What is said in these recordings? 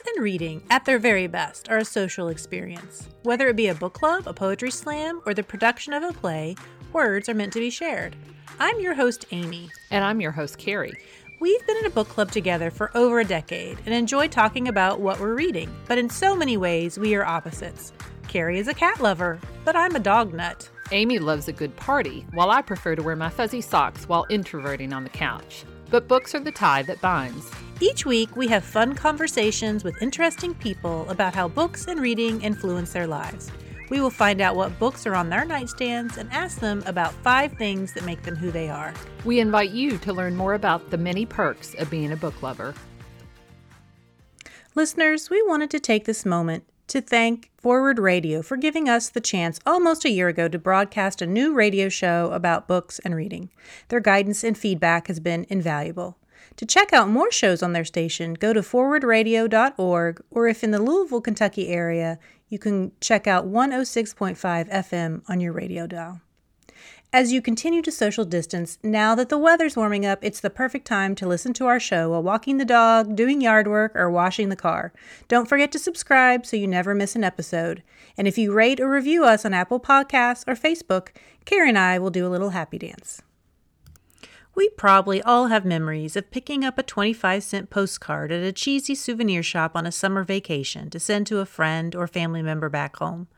Books and reading, at their very best, are a social experience. Whether it be a book club, a poetry slam, or the production of a play, words are meant to be shared. I'm your host, Amy. And I'm your host, Carrie. We've been in a book club together for over a decade and enjoy talking about what we're reading, but in so many ways, we are opposites. Carrie is a cat lover, but I'm a dog nut. Amy loves a good party, while I prefer to wear my fuzzy socks while introverting on the couch. But books are the tie that binds. Each week, we have fun conversations with interesting people about how books and reading influence their lives. We will find out what books are on their nightstands and ask them about five things that make them who they are. We invite you to learn more about the many perks of being a book lover. Listeners, we wanted to take this moment to thank Forward Radio for giving us the chance almost a year ago to broadcast a new radio show about books and reading. Their guidance and feedback has been invaluable. To check out more shows on their station, go to forwardradio.org, or if in the Louisville, Kentucky area, you can check out 106.5 FM on your radio dial. As you continue to social distance, now that the weather's warming up, it's the perfect time to listen to our show while walking the dog, doing yard work, or washing the car. Don't forget to subscribe so you never miss an episode. And if you rate or review us on Apple Podcasts or Facebook, Carrie and I will do a little happy dance. We probably all have memories of picking up a 25 cent postcard at a cheesy souvenir shop on a summer vacation to send to a friend or family member back home.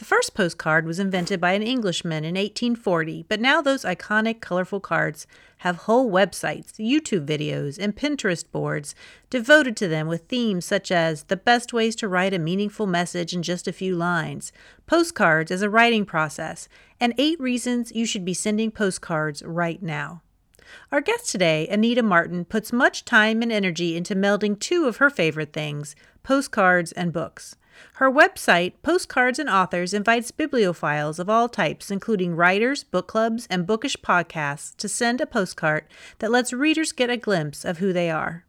The first postcard was invented by an Englishman in 1840, but now those iconic, colorful cards have whole websites, YouTube videos, and Pinterest boards devoted to them with themes such as the best ways to write a meaningful message in just a few lines, postcards as a writing process, and eight reasons you should be sending postcards right now. Our guest today, Anita Martin, puts much time and energy into melding two of her favorite things postcards and books. Her website, Postcards and Authors, invites bibliophiles of all types, including writers, book clubs, and bookish podcasts, to send a postcard that lets readers get a glimpse of who they are.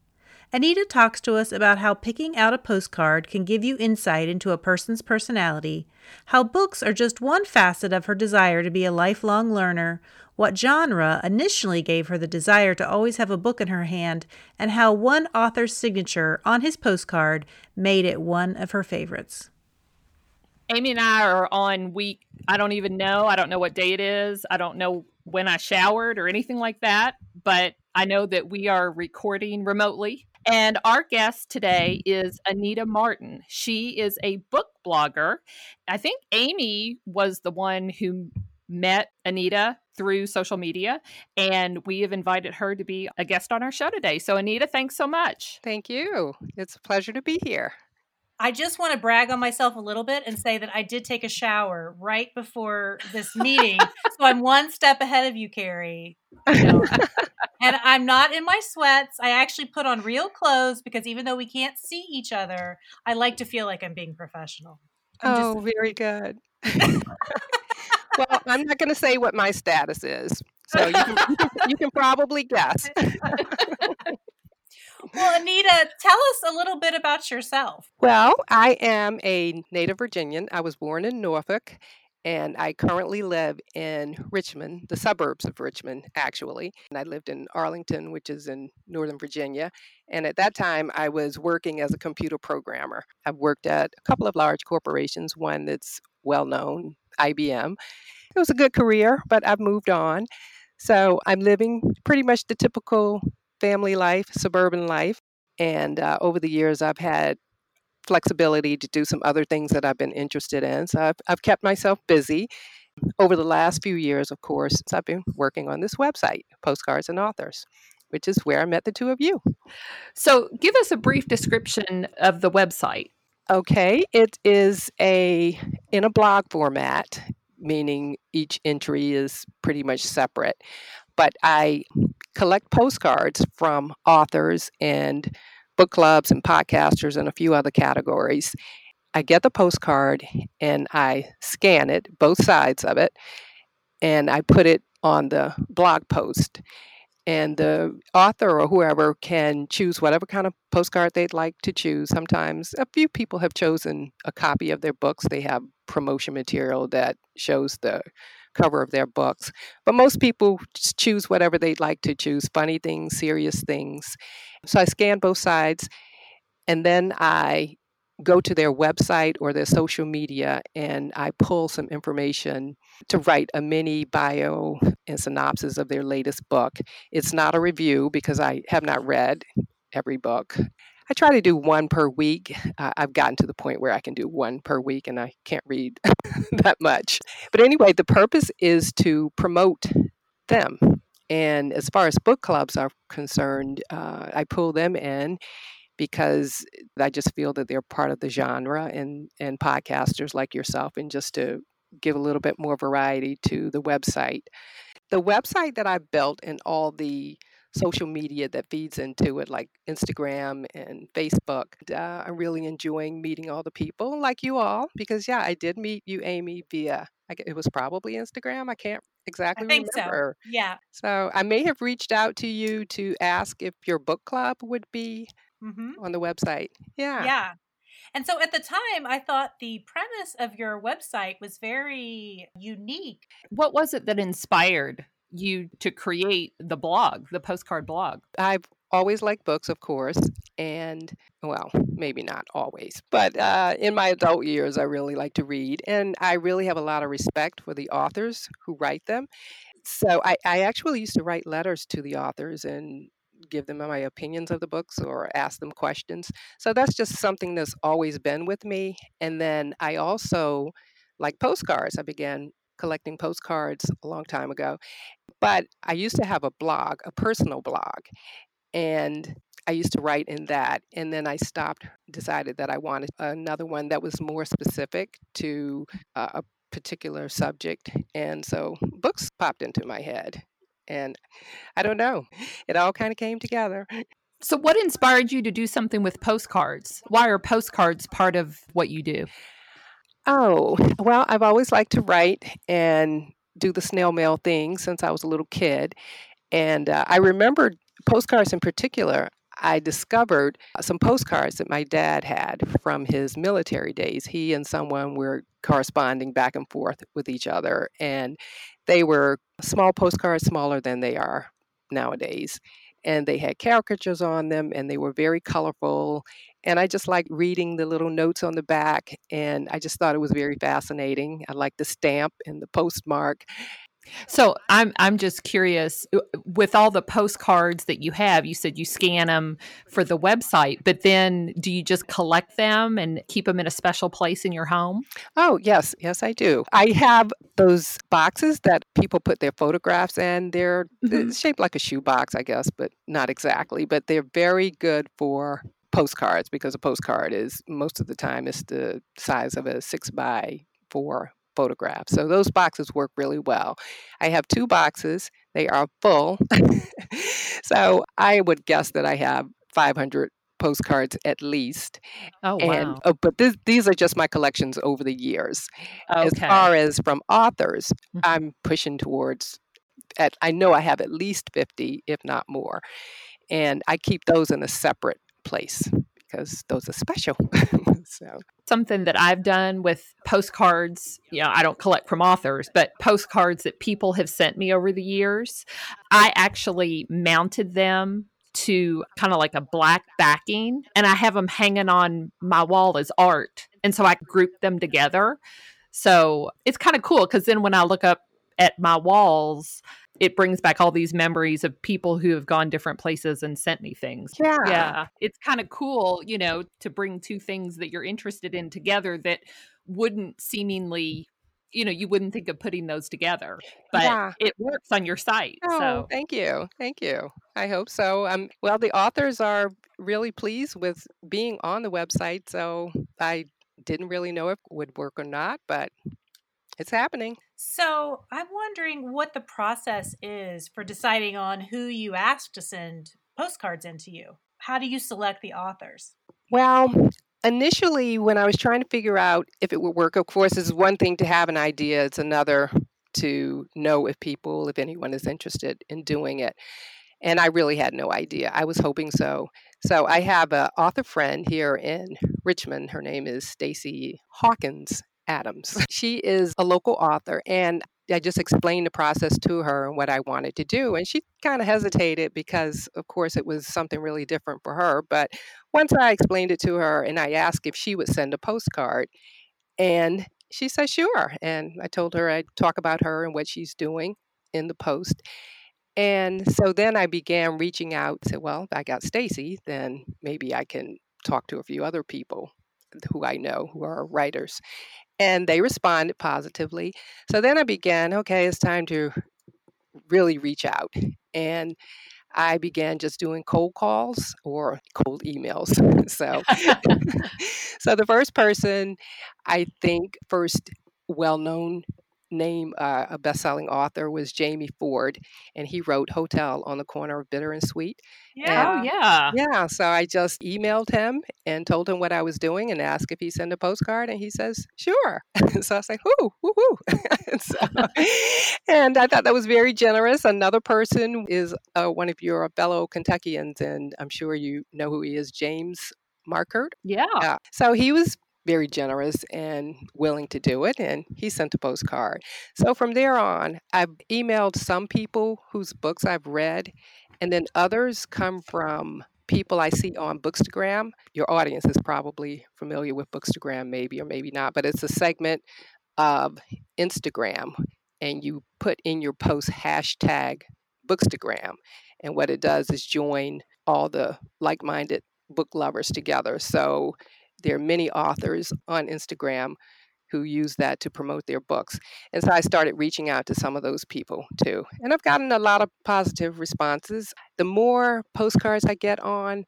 Anita talks to us about how picking out a postcard can give you insight into a person's personality, how books are just one facet of her desire to be a lifelong learner, what genre initially gave her the desire to always have a book in her hand, and how one author's signature on his postcard made it one of her favorites. Amy and I are on week, I don't even know. I don't know what day it is. I don't know when I showered or anything like that, but I know that we are recording remotely. And our guest today is Anita Martin. She is a book blogger. I think Amy was the one who met Anita through social media, and we have invited her to be a guest on our show today. So, Anita, thanks so much. Thank you. It's a pleasure to be here. I just want to brag on myself a little bit and say that I did take a shower right before this meeting. so I'm one step ahead of you, Carrie. You know, and I'm not in my sweats. I actually put on real clothes because even though we can't see each other, I like to feel like I'm being professional. I'm oh, just... very good. well, I'm not going to say what my status is. So you can, you can, you can probably guess. well, Anita, tell us a little bit about yourself. Well, I am a native Virginian. I was born in Norfolk and I currently live in Richmond, the suburbs of Richmond, actually. And I lived in Arlington, which is in Northern Virginia. And at that time, I was working as a computer programmer. I've worked at a couple of large corporations, one that's well known, IBM. It was a good career, but I've moved on. So I'm living pretty much the typical family life, suburban life. And uh, over the years, I've had flexibility to do some other things that I've been interested in. So I've, I've kept myself busy. Over the last few years, of course, I've been working on this website, Postcards and Authors, which is where I met the two of you. So give us a brief description of the website. Okay, it is a in a blog format, meaning each entry is pretty much separate. But I collect postcards from authors and book clubs and podcasters and a few other categories. I get the postcard and I scan it, both sides of it, and I put it on the blog post. And the author or whoever can choose whatever kind of postcard they'd like to choose. Sometimes a few people have chosen a copy of their books. They have promotion material that shows the cover of their books. But most people choose whatever they'd like to choose funny things, serious things. So I scan both sides and then I go to their website or their social media and I pull some information to write a mini bio and synopsis of their latest book. It's not a review because I have not read every book. I try to do one per week. Uh, I've gotten to the point where I can do one per week and I can't read that much. But anyway, the purpose is to promote them. And as far as book clubs are concerned, uh, I pull them in because I just feel that they're part of the genre and, and podcasters like yourself, and just to give a little bit more variety to the website. The website that I built and all the social media that feeds into it, like Instagram and Facebook. Uh, I'm really enjoying meeting all the people like you all because, yeah, I did meet you, Amy, via it was probably Instagram. I can't exactly I think remember. so. Yeah. So I may have reached out to you to ask if your book club would be hmm on the website. Yeah. Yeah. And so at the time, I thought the premise of your website was very unique. What was it that inspired you to create the blog, the postcard blog? I've always liked books, of course, and well, maybe not always, but uh, in my adult years, I really like to read, and I really have a lot of respect for the authors who write them. So I, I actually used to write letters to the authors and give them my opinions of the books or ask them questions. So that's just something that's always been with me. And then I also like postcards. I began collecting postcards a long time ago. But I used to have a blog, a personal blog, and I used to write in that. And then I stopped, decided that I wanted another one that was more specific to uh, a particular subject. And so books popped into my head. And I don't know, it all kind of came together. So, what inspired you to do something with postcards? Why are postcards part of what you do? Oh, well, I've always liked to write and do the snail mail thing since I was a little kid. And uh, I remember postcards in particular. I discovered some postcards that my dad had from his military days. He and someone were corresponding back and forth with each other, and they were small postcards, smaller than they are nowadays. And they had caricatures on them, and they were very colorful. And I just liked reading the little notes on the back, and I just thought it was very fascinating. I liked the stamp and the postmark. So I'm I'm just curious uh, with all the postcards that you have you said you scan them for the website but then do you just collect them and keep them in a special place in your home? Oh, yes, yes I do. I have those boxes that people put their photographs in. They're, mm-hmm. shaped like a shoebox, I guess, but not exactly, but they're very good for postcards because a postcard is most of the time is the size of a 6 by 4 photographs. So those boxes work really well. I have two boxes, they are full. so I would guess that I have 500 postcards at least. Oh, wow. And, oh, but this, these are just my collections over the years. Okay. As far as from authors. Mm-hmm. I'm pushing towards, at, I know I have at least 50, if not more. And I keep those in a separate place because those are special. so, Something that I've done with postcards, you know, I don't collect from authors, but postcards that people have sent me over the years, I actually mounted them to kind of like a black backing and I have them hanging on my wall as art. And so I group them together. So it's kind of cool because then when I look up at my walls, it brings back all these memories of people who have gone different places and sent me things. yeah. Yeah, it's kind of cool, you know, to bring two things that you're interested in together that wouldn't seemingly, you know, you wouldn't think of putting those together, but Yeah. it works on your site. Oh, So, thank you. Thank you. I hope so. Um, well, the authors are really pleased with being on the website. So I didn't really know if it would work or not, but it's happening. So I'm wondering what the process is for deciding on who you ask to send postcards into you. How do you select the authors? Well, initially, when I was trying to figure out if it would work, of course, it's one thing to have an idea, it's another to know if people, if anyone is interested in doing it. And I really had no idea. I was hoping so. So I have an author friend here in Richmond. Her name is Stacy Hawkins Adams. She is a local author, and I just explained the process to her and what I wanted to do. And she kind of hesitated because, of course, it was something really different for her. But once I explained it to her and I asked if she would send a postcard, and she said, sure. And I told her I'd talk about her and what she's doing in the post. And so then I began reaching out, said, well, I got Stacy, then maybe I can talk to a few other people who I know who are writers. And they responded positively. So then I began, okay, it's time to really reach out. And I began just doing cold calls or cold emails. so so the first person I think first well-known name uh, a best-selling author was Jamie Ford, and he wrote Hotel on the Corner of Bitter and Sweet. Yeah. And, oh, yeah. Yeah. So I just emailed him and told him what I was doing and asked if he send a postcard, and he says sure. so I was like, whoo, whoo, whoo. and, I thought that was very generous. Another person is uh, one of your fellow Kentuckians, and I'm sure you know who he is, James Markert. Yeah. Yeah. So he was very generous and willing to do it, and he sent a postcard. So from there on, I've emailed some people whose books I've read, and then others come from people I see on Bookstagram. Your audience is probably familiar with Bookstagram, maybe or maybe not, but it's a segment of Instagram, and you put in your post hashtag Bookstagram, and what it does is join all the like-minded book lovers together. So there are many authors on Instagram who use that to promote their books. And so I started reaching out to some of those people too. And I've gotten a lot of positive responses. The more postcards I get on,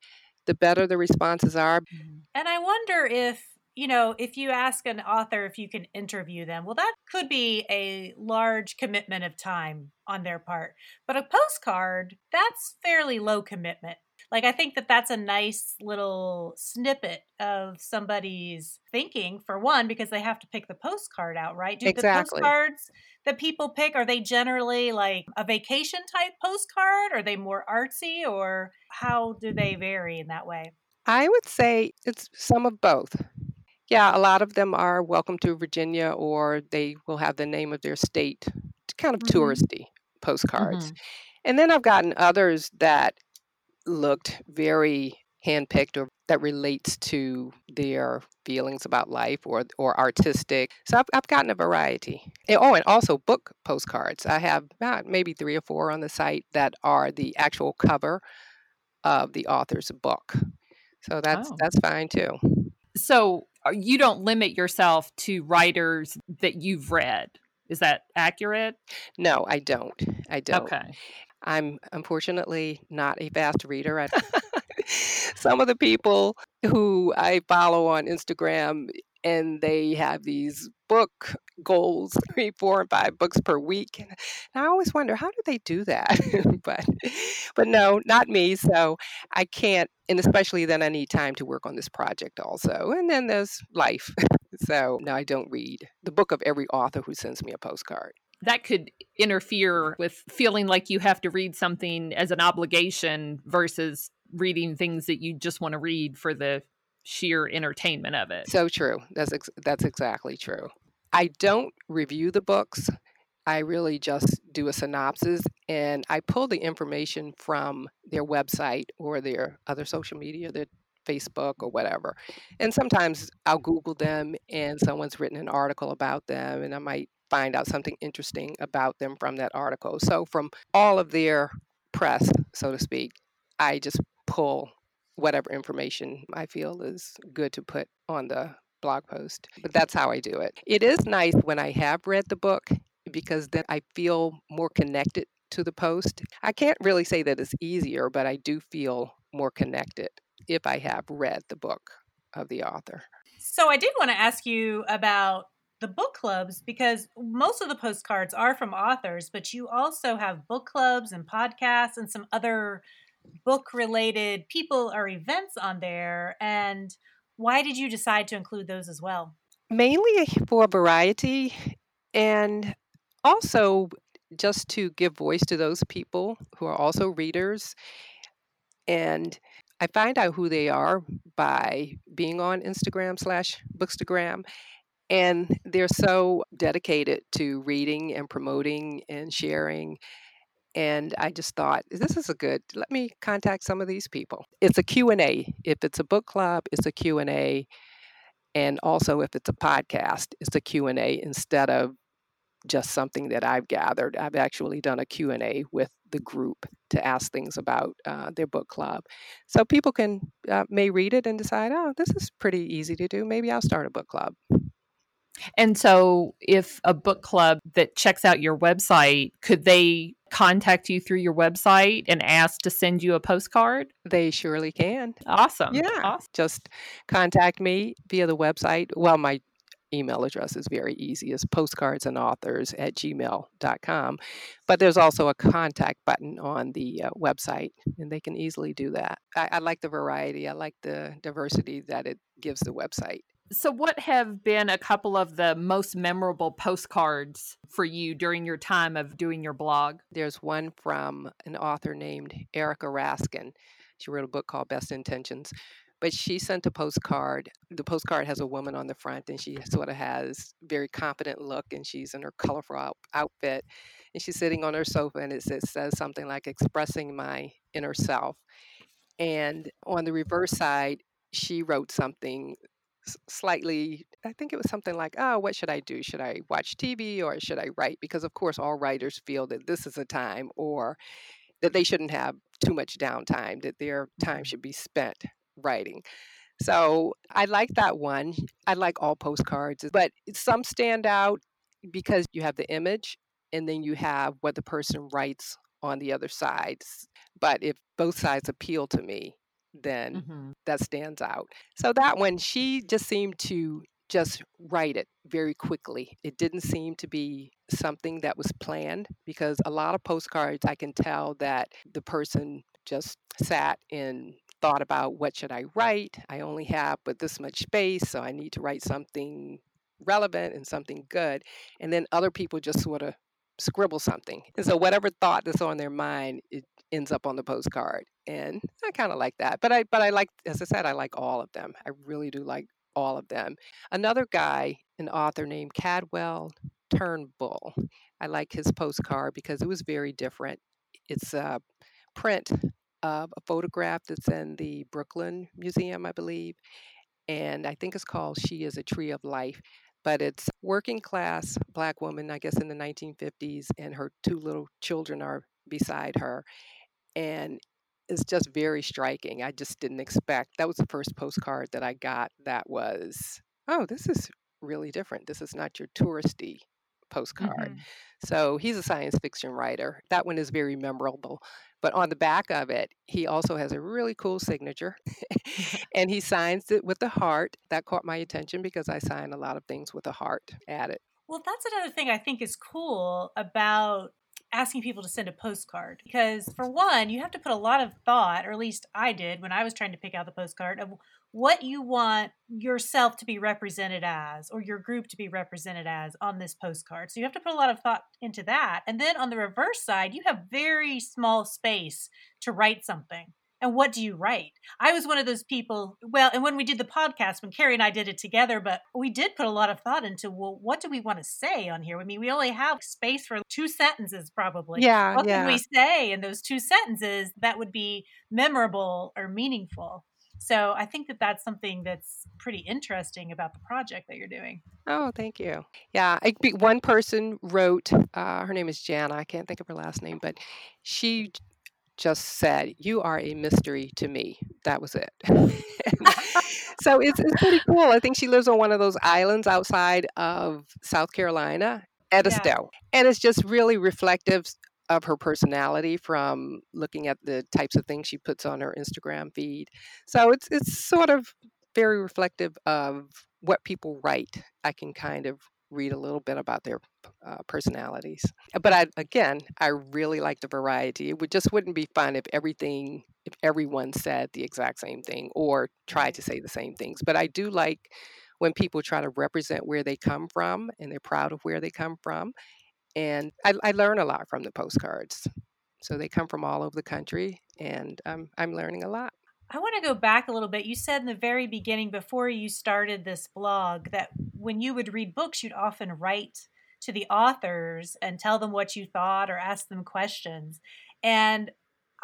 the better the responses are. Mm-hmm. And I wonder if, you know, if you ask an author if you can interview them, well, that could be a large commitment of time on their part. But a postcard, that's fairly low commitment like i think that that's a nice little snippet of somebody's thinking for one because they have to pick the postcard out right do exactly. the postcards that people pick are they generally like a vacation type postcard are they more artsy or how do they vary in that way i would say it's some of both yeah a lot of them are welcome to virginia or they will have the name of their state kind of mm-hmm. touristy postcards mm-hmm. and then i've gotten others that looked very handpicked or that relates to their feelings about life or or artistic. So I've, I've gotten a variety. And, oh, and also book postcards. I have about maybe three or four on the site that are the actual cover of the author's book. So that's oh. that's fine too. So uh, you don't limit yourself to writers that you've read. Is that accurate? No, I don't. I don't. Okay. I'm unfortunately not a fast reader. Some of the people who I follow on Instagram and they have these book goals three four and five books per week and i always wonder how do they do that? But but no not me so i can't and especially then i need time to work on this project also and then there's life. So no i don't read the book of every author who sends me a postcard that could interfere with feeling like you have to read something as an obligation versus reading things that you just want to read for the sheer entertainment of it. So true. That's ex- that's exactly true. I don't review the books. I really just do a synopsis and I pull the information from their website or their other social media, their Facebook or whatever. And sometimes I'll Google them and someone's written an article about them and I might find out something interesting about them from that article. So, from all of their press, so to speak, I just pull whatever information I feel is good to put on the blog post. But that's how I do it. It is nice when I have read the book because then I feel more connected to the post. I can't really say that it's easier, but I do feel more connected if I have read the book of the author. So I did want to ask you about the book clubs because most of the postcards are from authors, but you also have book clubs and podcasts and some other book related people or events on there. And why did you decide to include those as well? Mainly for variety and also just to give voice to those people who are also readers. And I find out who they are by being on Instagram slash Bookstagram and they're so dedicated to reading and promoting and sharing and i just thought this is a good let me contact some of these people. It's a q&a if it's a book club it's a q&a and also if it's a podcast it's a q&a instead of just something that i've gathered. I've actually done a q&a with the group to ask things about uh, their book club. So people can uh, may read it and decide oh this is pretty easy to do. Maybe i'll start a book club and so, if a book club that checks out your website, could they contact you through your website and ask to send you a postcard? They surely can. Awesome. Yeah. Awesome. Just contact me via the website. Well, my email address is very easy. It's postcardsandauthors at gmail.com. But there's also a contact button on the uh, website, and they can easily do that. I, I like the variety, I like the diversity that it gives the website. So, what have been a couple of the most memorable postcards for you during your time of doing your blog? There's one from an author named Erika Raskin. She wrote a book called Best Intentions. But she sent a postcard. The postcard has a woman on the front, and she sort of has very confident look, and she's in her colorful out- outfit, and she's sitting on her sofa, and it says, says something like "expressing my inner self." And on the reverse side, she wrote something slightly i think it was something like oh what should i do? Should i watch tv or should i write? Because of course all writers feel that this is a time or that they shouldn't have too much downtime that their time mm-hmm. should be spent writing. So i like that one. I like all postcards but some stand out because you have the image and then you have what the person writes on the other sides but if both sides appeal to me then mm-hmm. that stands out. So that one, she just seemed to just write it very quickly. It didn't seem to be something that was planned because a lot of postcards I can tell that the person just sat and thought about what should I write? I only have but this much space, so I need to write something relevant and something good. And then other people just sort of scribble something. And so whatever thought that's on their mind, it ends up on the postcard. And I kind of like that. But I but I like as I said, I like all of them. I really do like all of them. Another guy, an author named Cadwell Turnbull. I like his postcard because it was very different. It's a print of a photograph that's in the Brooklyn Museum, I believe. And I think it's called She is a Tree of Life but it's working class black woman, I guess in the 1950s, and her two little children are beside her. And it's just very striking. I just didn't expect that was the first postcard that I got that was, oh, this is really different. This is not your touristy postcard. Mm-hmm. So he's a science fiction writer. That one is very memorable. But on the back of it, he also has a really cool signature and he signs it with a heart. That caught my attention because I sign a lot of things with a heart at it. Well, that's another thing I think is cool about asking people to send a postcard because for one you have to put a lot of thought or at least i did when i was trying to pick out the postcard of what you want yourself to be represented as or your group to be represented as on this postcard. So you have to put a lot of thought into that. And then on the reverse side you have very small space to write something and what do you write? I was one of those people. Well, and when we did the podcast, when Carrie and I did it together, but we did put a lot of thought into, well, what do we want to say on here? I mean, we only have space for two sentences, probably. Yeah. What yeah. can we say in those two sentences that would be memorable or meaningful? So I think that that's something that's pretty interesting about the project that you're doing. Oh, thank you. Yeah, I, one person wrote. Uh, her name is Jana. I can't think of her last name, but she just said, You are a mystery to me. That was it. so it's, it's pretty cool. I think she lives on one of those islands outside of South Carolina, Edisto. Yeah. And it's just really reflective of her personality from looking at the types of things she puts on her Instagram feed. So it's it's sort of very reflective of what people write. I can kind of read a little bit about their uh, personalities. But I, again, I really like the variety. It would just wouldn't be fun if everything, if everyone said the exact same thing or tried to say the same things. But I do like when people try to represent where they come from and they're proud of where they come from. And I, I learn a lot from the postcards. So they come from all over the country, and um, I'm learning a lot. I want to go back a little bit. You said in the very beginning, before you started this blog, that when you would read books, you'd often write to the authors and tell them what you thought or ask them questions. And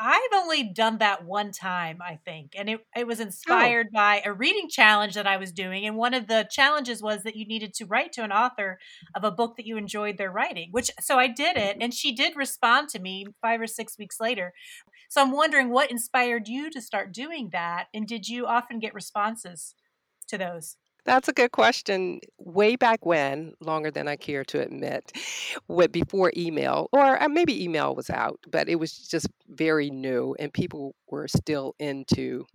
I've only done that one time, I think. And it, it was oh. inspired oh. by a reading challenge that I was doing. And one of the challenges was that you needed to write to an author of a book that you enjoyed their writing, which so I did it. Mm-hmm. And she did respond to me five or six weeks later. So I'm wondering what inspired you to start doing that? And did you often get responses to those? That's a good question. Way back when, longer than I care to admit, before email, or uh, maybe email was out, but it was just very new and people were still into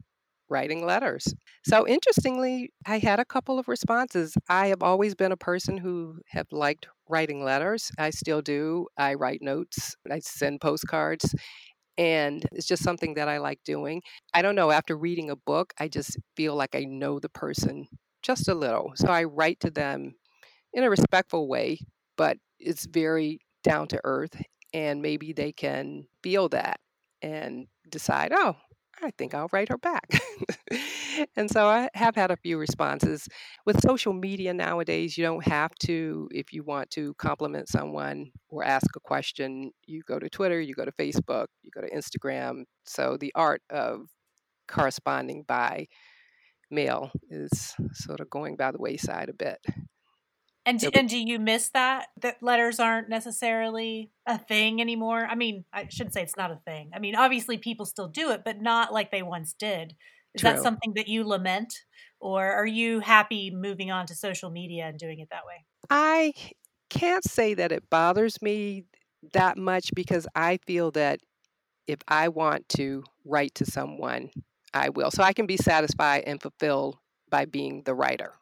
writing letters. So interestingly, I had a couple of responses. I have always been a person who have liked writing letters. I still do. I write notes, I send postcards, and it's just something that I like doing. I don't know, after reading a book, I just feel like I know the person just a little. So I write to them in a respectful way, but it's very down to earth. And maybe they can feel that and decide, oh, I think I'll write her back. and so I have had a few responses. With social media nowadays, you don't have to, if you want to compliment someone or ask a question, you go to Twitter, you go to Facebook, you go to Instagram. So the art of corresponding by mail is sort of going by the wayside a bit. And do, and do you miss that that letters aren't necessarily a thing anymore? I mean, I shouldn't say it's not a thing. I mean, obviously people still do it, but not like they once did. Is True. that something that you lament or are you happy moving on to social media and doing it that way? I can't say that it bothers me that much because I feel that if I want to write to someone I will. So I can be satisfied and fulfilled by being the writer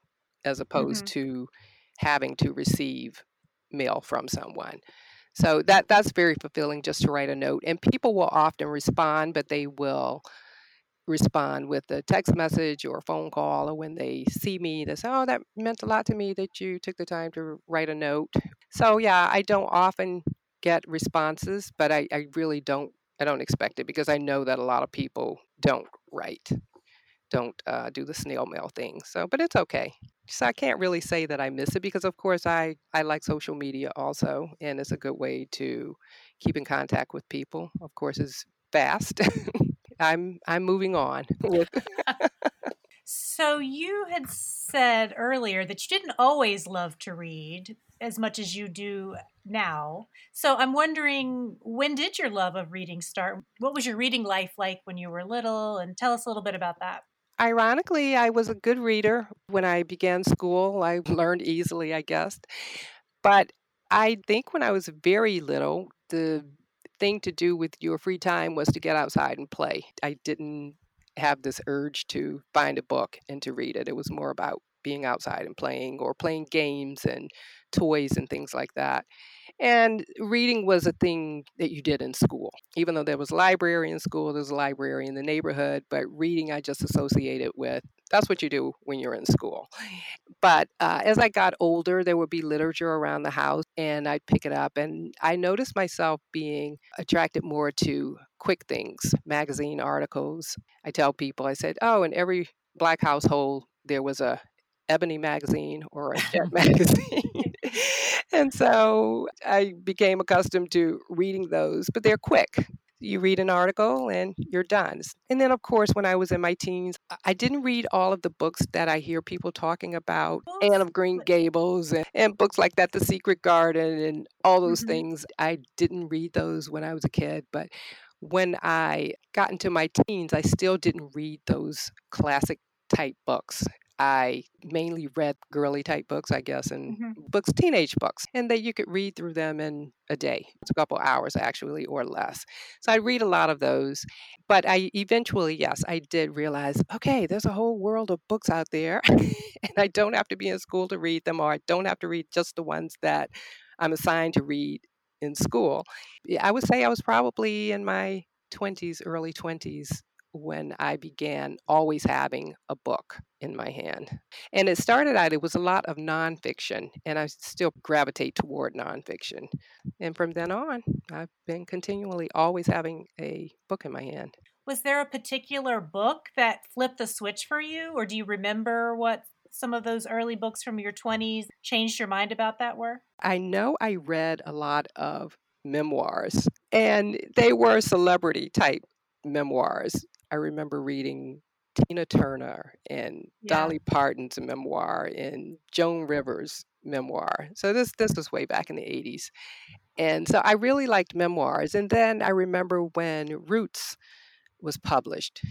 as opposed mm-hmm. to having to receive mail from someone. So that that's very fulfilling just to write a note. And people will often respond, but they will respond with a text message or a phone call or when they see me they say oh that meant a lot to me that you took the time to write a note so yeah i don't often get responses but i, I really don't i don't expect it because i know that a lot of people don't write, don't uh, do the snail mail thing. So, but it's okay. So I can't really say that I miss it because, of course, I I like social media also, and it's a good way to keep in contact with people. Of course, it's fast. I'm I'm moving on so you had said earlier that you didn't always love to read as much as you do now. So I'm wondering when did your love of reading start? What was your reading life like when you were little? And tell us a little bit about that. Ironically, I was a good reader when I began school. I learned easily, I guess. But I think when I was very little, the thing to do with your free time was to get outside and play. I didn't have this urge to find a book and to read it. It was more about being outside and playing or playing games and toys and things like that. And reading was a thing that you did in school. Even though there was a library in school, there's a library in the neighborhood, but reading I just associated with that's what you do when you're in school. But uh, as I got older, there would be literature around the house and I'd pick it up. And I noticed myself being attracted more to quick things, magazine articles. I tell people, I said, oh, in every black household, there was a Ebony magazine or a Jet magazine. And so I became accustomed to reading those, but they're quick. You read an article and you're done. And then, of course, when I was in my teens, I didn't read all of the books that I hear people talking about Anne of Green Gables and, and books like that, The Secret Garden, and all those mm-hmm. things. I didn't read those when I was a kid, but when I got into my teens, I still didn't read those classic type books. I mainly read girly type books, I guess, and mm-hmm. books, teenage books, and that you could read through them in a day. It's a couple hours actually, or less. So I read a lot of those. But I eventually, yes, I did realize, okay, there's a whole world of books out there, and I don't have to be in school to read them, or I don't have to read just the ones that I'm assigned to read in school. I would say I was probably in my 20s, early 20s when I began always having a book in my hand. And it started out, it was a lot of nonfiction, and I still gravitate toward nonfiction. And from then on, I've been continually always having a book in my hand. Was there a particular book that flipped the switch for you, or do you remember what some of those early books from your 20s changed your mind about that were? I know I read a lot of memoirs, and they were celebrity type memoirs. I remember reading Tina Turner and Yeah. Dolly Parton's memoir and Joan Rivers' memoir. So this this was way back in the 80s. And so I really liked memoirs. And then I remember when Roots was published.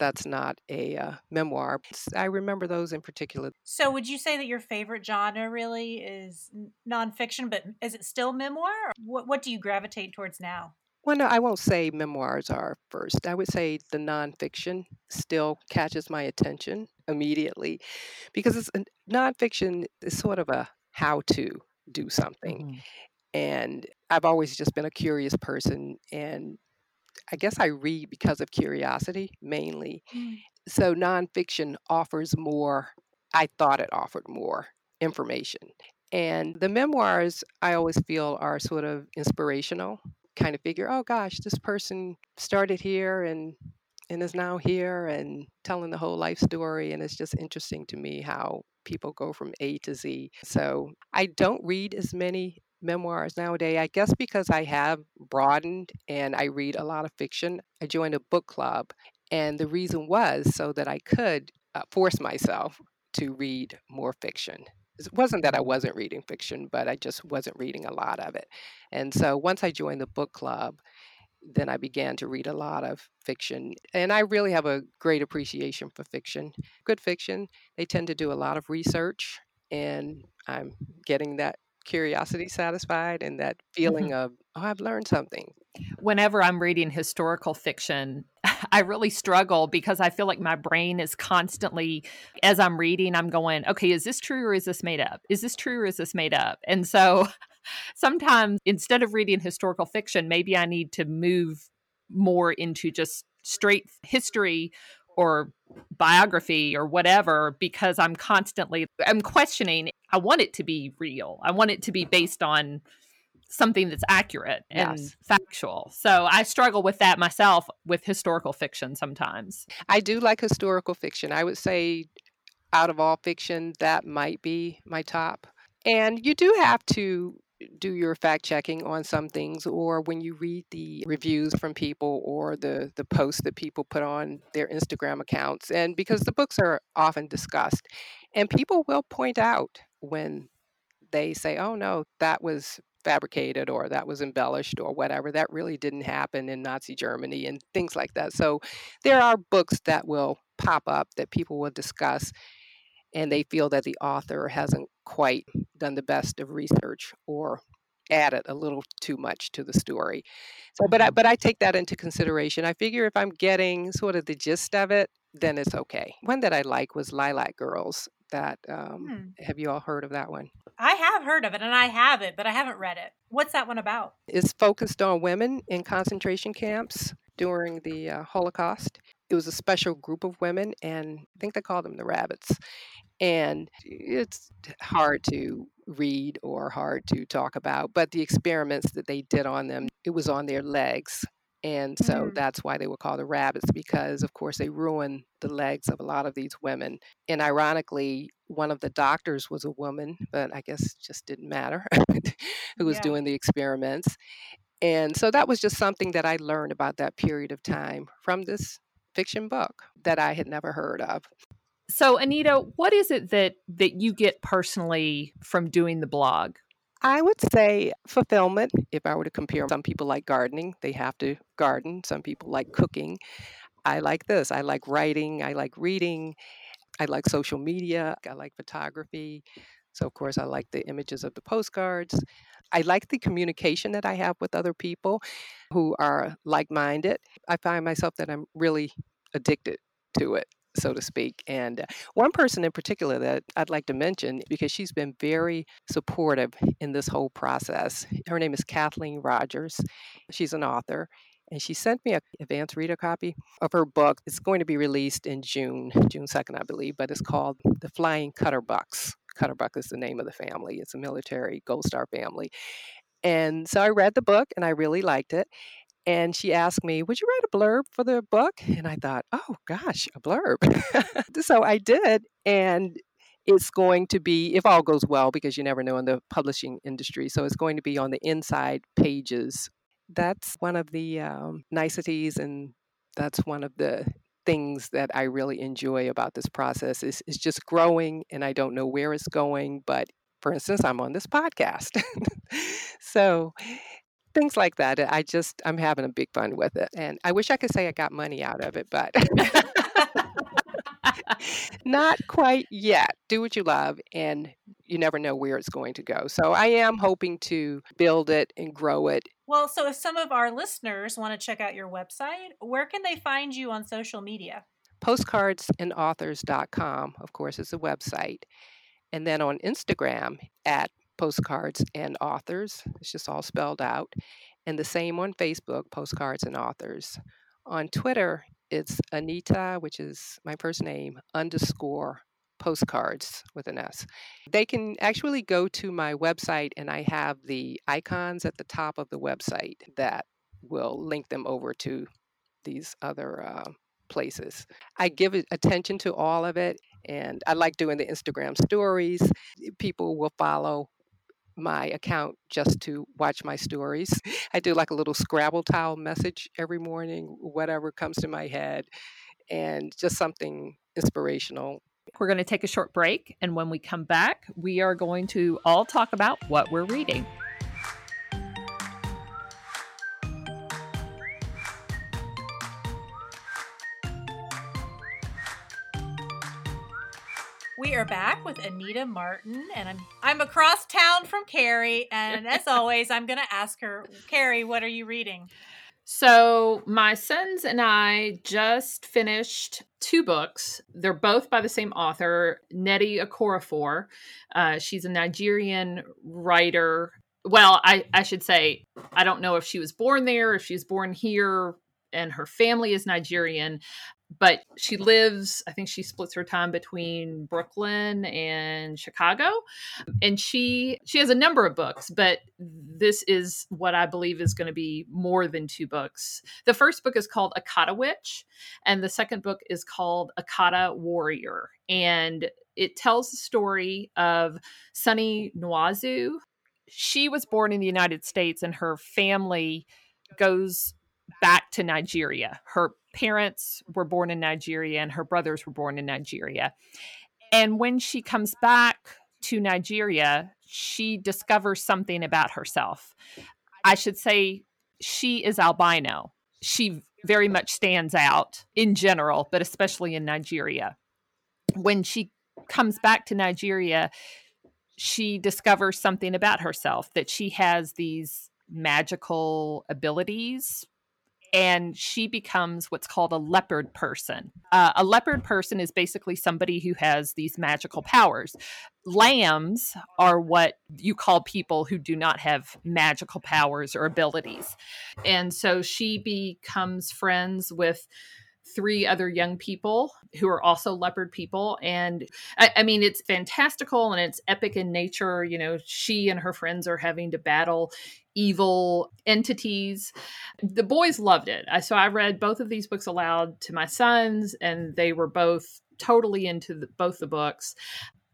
That's not a uh, memoir. I remember those in particular. So, would you say that your favorite genre really is nonfiction, but is it still memoir? What, what do you gravitate towards now? Well, no, I won't say memoirs are first. I would say the nonfiction still catches my attention immediately because it's a- nonfiction is sort of a how to do something. Mhm. And I've always just been a curious person. And I guess I read because of curiosity mainly. So nonfiction offers more, I thought it offered more information. And the memoirs, I always feel, are sort of inspirational. Kind of figure, oh gosh, this person started here and and is now here and telling the whole life story. And it's just interesting to me how people go from A to Z. So I don't read as many memoirs nowadays, I guess because I have broadened and I read a lot of fiction. I joined a book club, and the reason was so that I could uh, force myself to read more fiction. It wasn't that I wasn't reading fiction, but I just wasn't reading a lot of it. And so once I joined the book club, then I began to read a lot of fiction. And I really have a great appreciation for fiction. Good fiction, they tend to do a lot of research, and I'm getting that curiosity satisfied and that mm-hmm. feeling of, oh, I've learned something. Whenever I'm reading historical fiction, I really struggle because I feel like my brain is constantly, as I'm reading, I'm going, okay, is this true or is this made up? Is this true or is this made up? And so sometimes instead of reading historical fiction, maybe I need to move more into just straight history or biography or whatever because I'm constantly I'm questioning I want it to be real. I want it to be based on something that's accurate and Yes. factual. So I struggle with that myself with historical fiction sometimes. I do like historical fiction. I would say, out of all fiction, that might be my top. And you do have to do your fact checking on some things, or when you read the reviews from people or the, the posts that people put on their Instagram accounts, and because the books are often discussed, and people will point out when they say, oh no, that was fabricated or that was embellished or whatever. That really didn't happen in Nazi Germany and things like that. So there are books that will pop up that people will discuss and they feel that the author hasn't quite done the best of research or added a little too much to the story. So but I but I take that into consideration. I figure if I'm getting sort of the gist of it, then it's okay. One that I like was Lilac Girls. That um, Hmm. have you all heard of that one? I have heard of it and I have it, but I haven't read it. What's that one about? It's focused on women in concentration camps during the uh, Holocaust. It was a special group of women, and I think they called them the rabbits. And it's hard to read or hard to talk about, but the experiments that they did on them, it was on their legs. And so Mm. that's why they were called the rabbits, because of course they ruined the legs of a lot of these women. And ironically, one of the doctors was a woman, but I guess it just didn't matter who was Yeah. doing the experiments. And so that was just something that I learned about that period of time from this fiction book that I had never heard of. So Anita, what is it that that you get personally from doing the blog? I would say fulfillment. If I were to compare, some people like gardening, they have to garden. Some people like cooking. I like this. I like writing. I like reading. I like social media. I like photography. So, of course, I like the images of the postcards. I like the communication that I have with other people who are like minded. I find myself that I'm really addicted to it, so to speak. And uh, one person in particular that I'd like to mention, because she's been very supportive in this whole process, her name is Kathleen Rodgers. She's an author. And she sent me a advance reader copy of her book. It's going to be released in June, June 2nd, I believe, but it's called The Flying Cutterbucks. Cutterbuck is the name of the family. It's a military Gold Star family. And so I read the book and I really liked it. And she asked me, Would you write a blurb for the book? And I thought, Oh gosh, a blurb. so I did. And it's going to be, if all goes well, because you never know in the publishing industry, so it's going to be on the inside pages. That's one of the um, niceties, and that's one of the things that I really enjoy about this process is, is just growing and I don't know where it's going, but for instance, I'm on this podcast. so things like that. I just I'm having a big fun with it. And I wish I could say I got money out of it, but not quite yet. Do what you love and you never know where it's going to go. So I am hoping to build it and grow it. Well, so if some of our listeners want to check out your website, where can they find you on social media? Postcardsandauthors.com, of course, is the website. And then on Instagram at postcards and authors. It's just all spelled out. And the same on Facebook, postcards and authors. On Twitter, it's Anita, which is my first name, underscore postcards with an S. They can actually go to my website, and I have the icons at the top of the website that will link them over to these other uh, places. I give attention to all of it, and I like doing the Instagram stories. People will follow my account just to watch my stories. I do like a little Scrabble tile message every morning, whatever comes to my head, and just something inspirational. We're going to take a short break, and when we come back, we are going to all talk about what we're reading. We are back with Anita Martin, and I'm I'm across town from Carrie, and as always, I'm going to ask her, Carrie, what are you reading? So my sons and I just finished two books. They're both by the same author, Nnedi Okorafor. Uh, she's a Nigerian writer. Well, I, I should say, I don't know if she was born there, if she was born here, and her family is Nigerian but she lives i think she splits her time between brooklyn and chicago and she she has a number of books but this is what i believe is going to be more than two books. The first book is called akata witch and the second book is called akata warrior and it tells the story of sunny Nwazue. She was born in the united states and her family goes back to nigeria her parents were born in Nigeria and her brothers were born in Nigeria. And when she comes back to Nigeria, she discovers something about herself. I should say she is albino. She very much stands out in general, but especially in Nigeria. When she comes back to Nigeria, she discovers something about herself that she has these magical abilities and she becomes what's called a leopard person. Uh, a leopard person is basically somebody who has these magical powers. Lambs are what you call people who do not have magical powers or abilities. And so she becomes friends with three other young people who are also leopard people. And I, I, mean, it's fantastical and it's epic in nature. You know, she and her friends are having to battle evil entities. The boys loved it. So I read both of these books aloud to my sons, and they were both totally into the, both the books.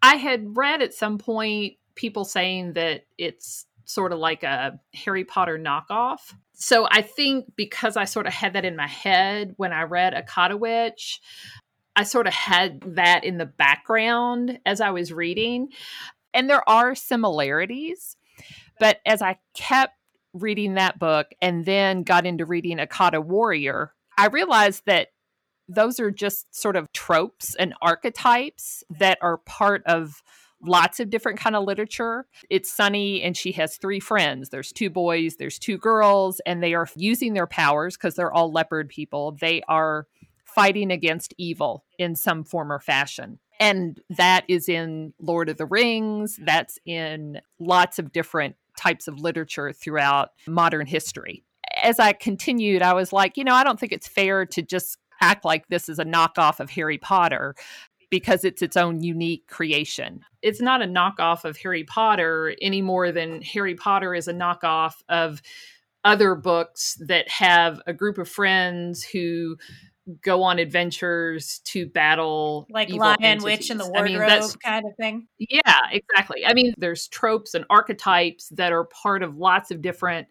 I had read at some point people saying that it's sort of like a Harry Potter knockoff. So I think because I sort of had that in my head when I read Akata Witch, I sort of had that in the background as I was reading. And there are similarities. But as I kept reading that book and then got into reading Akata Warrior, I realized that those are just sort of tropes and archetypes that are part of lots of different kind of literature. It's sunny and she has three friends. There's two boys there's two girls and they are using their powers because they're all leopard people. They are fighting against evil in some form or fashion. And that is in lord of the rings. That's in lots of different types of literature throughout modern history. As I continued, I was like, you know, I don't think it's fair to just act like this is a knockoff of Harry Potter because it's its own unique creation. It's not a knockoff of Harry Potter any more than Harry Potter is a knockoff of other books that have a group of friends who go on adventures to battle like lion entities. witch in the I mean, wardrobe that's- kind of thing yeah, exactly. I mean, there's tropes and archetypes that are part of lots of different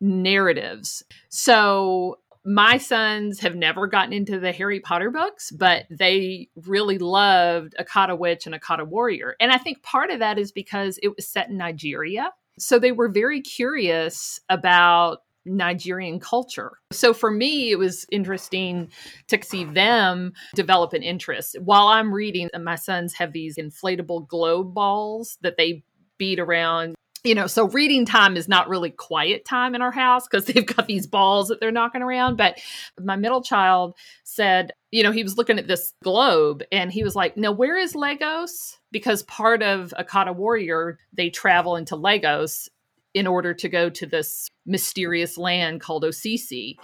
narratives. So my sons have never gotten into the Harry Potter books, but they really loved Akata Witch and Akata Warrior. And I think part of that is because it was set in Nigeria. So they were very curious about Nigerian culture. So for me, it was interesting to see them develop an interest. While I'm reading, uh, my sons have these inflatable globe balls that they beat around. You know, so reading time is not really quiet time in our house because they've got these balls that they're knocking around. But my middle child said, you know, he was looking at this globe and he was like, Now, where is Lagos? Because part of Akata Warrior, they travel into Lagos in order to go to this mysterious land called Osisi.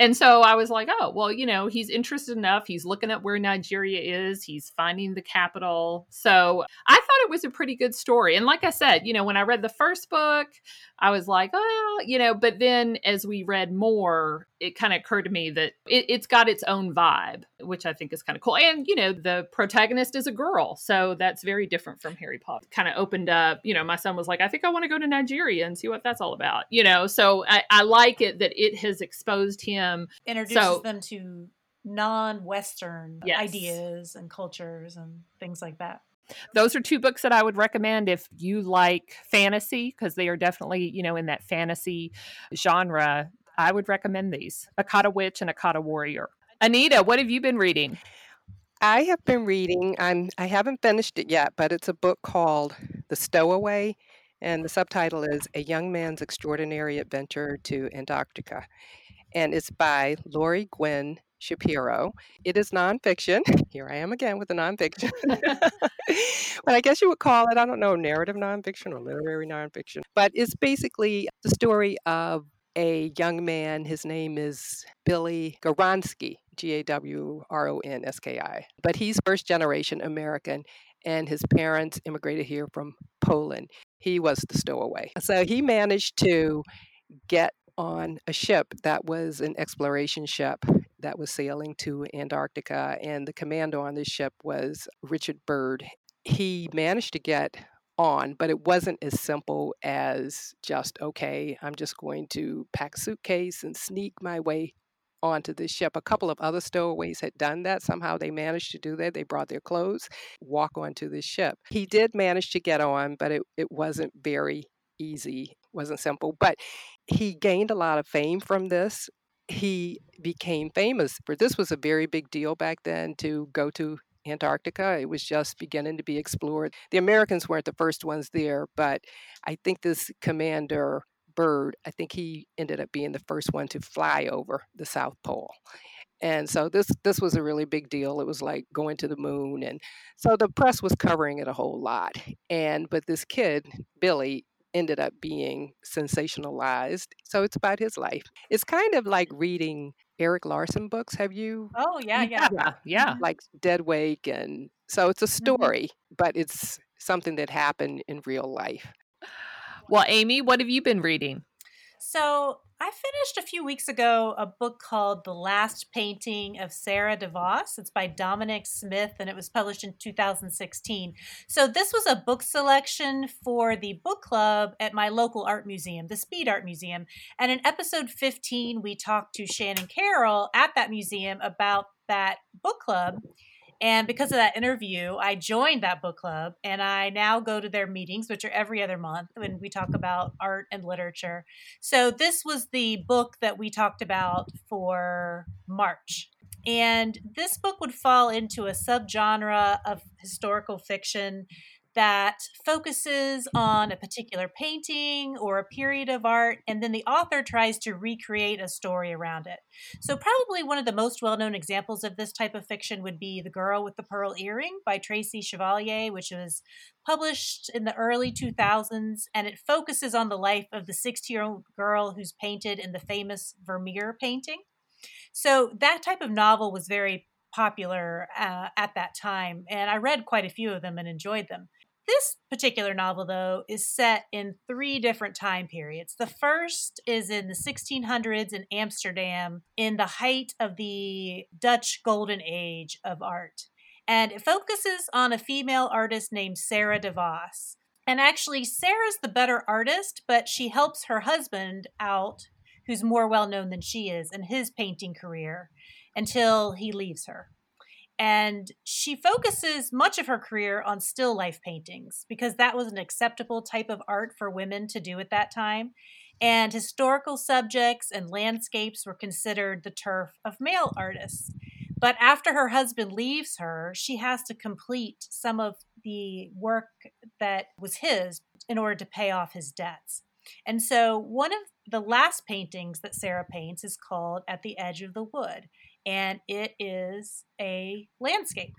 And so I was like, oh, well, you know, he's interested enough. He's looking at where Nigeria is, he's finding the capital. So I thought it was a pretty good story. And like I said, you know, when I read the first book, I was like, oh, you know, but then as we read more, it kind of occurred to me that it, it's got its own vibe, which I think is kind of cool. And, you know, the protagonist is a girl. So that's very different from Harry Potter. Kind of opened up, you know, my son was like, I think I want to go to Nigeria and see what that's all about, you know. So I, I like it that it has exposed him. Introduces So- them to non-western Yes. ideas and cultures and things like that Those are two books that I would recommend if you like fantasy, because they are definitely, you know, in that fantasy genre. I would recommend these Akata Witch and Akata Warrior. Anita, what have you been reading? I have been reading. I'm I haven't finished it yet, but it's a book called The Stowaway, and the subtitle is A Young Man's Extraordinary Adventure to Antarctica, and it's by Laurie Gwen Shapiro. It is nonfiction. Here I am again with the nonfiction. but I guess you would call it, I don't know, narrative nonfiction or literary nonfiction. But it's basically the story of a young man. His name is Billy Gawronski, G A W R O N S K I. But he's first generation American, and his parents immigrated here from Poland. He was the stowaway. So he managed to get on a ship that was an exploration ship that was sailing to Antarctica, and the commander on this ship was Richard Byrd. He managed to get on, but it wasn't as simple as just, okay, I'm just going to pack a suitcase and sneak my way onto the ship. A couple of other stowaways had done that. Somehow they managed to do that. They brought their clothes, walk onto the ship. He did manage to get on, but it, it wasn't very easy, wasn't simple. But he gained a lot of fame from this. He became famous for this was a very big deal back then to go to Antarctica. It was just beginning to be explored. The Americans weren't the first ones there, but I think this commander Byrd, I think he ended up being the first one to fly over the South Pole. And so this this was a really big deal. It was like going to the moon and so the press was covering it a whole lot. And but this kid, Billy, ended up being sensationalized. So it's about his life. It's kind of like reading Erik Larson books. Have you oh yeah yeah yeah, yeah. like Dead Wake and so it's a Mhm. story, but it's something that happened in real life. Well, Amy, what have you been reading? So I finished a few weeks ago a book called The Last Painting of Sara DeVos. It's by Dominic Smith and it was published in 2016. So this was a book selection for the book club at my local art museum, the Speed Art Museum. And in episode 15, we talked to Shannon Carroll at that museum about that book club. And because of that interview, I joined that book club and I now go to their meetings, which are every other month when we talk about art and literature. So this was the book that we talked about for March. And this book would fall into a subgenre of historical fiction that focuses on a particular painting or a period of art, and then the author tries to recreate a story around it. So, probably one of the most well known examples of this type of fiction would be The Girl with the Pearl Earring by Tracy Chevalier, which was published in the early 2000s, and it focuses on the life of the 60 year old girl who's painted in the famous Vermeer painting. So, that type of novel was very popular uh, at that time, and I read quite a few of them and enjoyed them. This particular novel, though, is set in three different time periods. The first is in the 1600s in Amsterdam, in the height of the Dutch Golden Age of art. And it focuses on a female artist named Sara de Vos. And actually, Sara's the better artist, but she helps her husband out, who's more well known than she is, in his painting career until he leaves her. And she focuses much of her career on still life paintings because that was an acceptable type of art for women to do at that time. And historical subjects and landscapes were considered the turf of male artists. But after her husband leaves her, she has to complete some of the work that was his in order to pay off his debts. And so one of the last paintings that Sara paints is called At the Edge of the Wood and it is a landscape.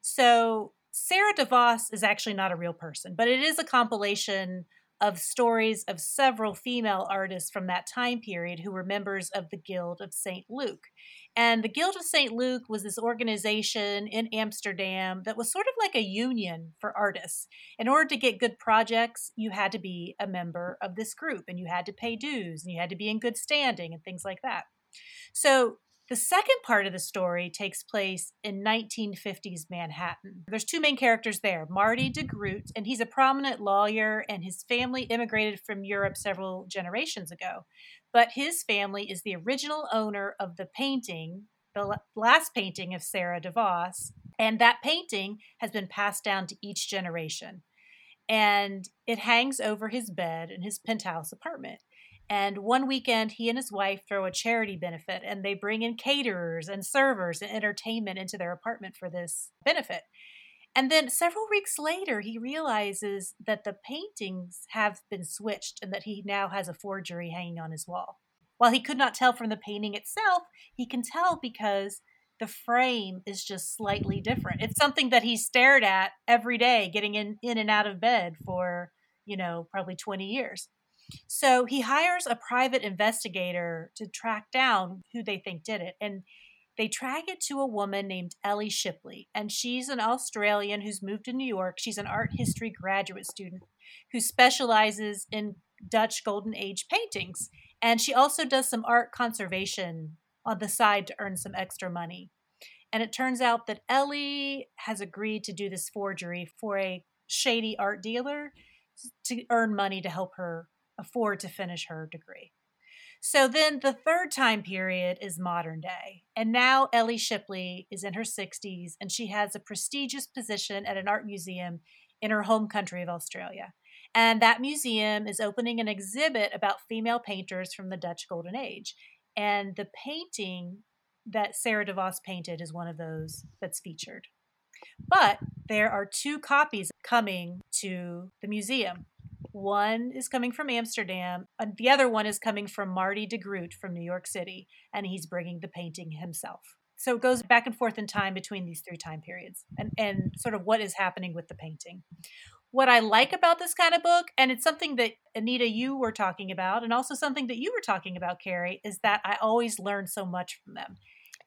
So Sara DeVos is actually not a real person, but it is a compilation of stories of several female artists from that time period who were members of the Guild of St. Luke. And the Guild of St. Luke was this organization in Amsterdam that was sort of like a union for artists. In order to get good projects, you had to be a member of this group and you had to pay dues and you had to be in good standing and things like that. So the second part of the story takes place in 1950s Manhattan. There's two main characters there Marty de Groot, and he's a prominent lawyer, and his family immigrated from Europe several generations ago. But his family is the original owner of the painting, the last painting of Sara DeVos, and that painting has been passed down to each generation. And it hangs over his bed in his penthouse apartment. And one weekend, he and his wife throw a charity benefit and they bring in caterers and servers and entertainment into their apartment for this benefit. And then several weeks later, he realizes that the paintings have been switched and that he now has a forgery hanging on his wall. While he could not tell from the painting itself, he can tell because the frame is just slightly different. It's something that he stared at every day, getting in, in and out of bed for, you know, probably 20 years. So he hires a private investigator to track down who they think did it. And they track it to a woman named Ellie Shipley. And she's an Australian who's moved to New York. She's an art history graduate student who specializes in Dutch Golden Age paintings. And she also does some art conservation on the side to earn some extra money. And it turns out that Ellie has agreed to do this forgery for a shady art dealer to earn money to help her afford to finish her degree. So then the third time period is modern day. And now Ellie Shipley is in her 60s and she has a prestigious position at an art museum in her home country of Australia. And that museum is opening an exhibit about female painters from the Dutch Golden Age. And the painting that Sara DeVos painted is one of those that's featured. But there are two copies coming to the museum. One is coming from Amsterdam, and the other one is coming from Marty de Groot from New York City, and he's bringing the painting himself. So it goes back and forth in time between these three time periods and, and sort of what is happening with the painting. What I like about this kind of book, and it's something that Anita, you were talking about, and also something that you were talking about, Carrie, is that I always learn so much from them.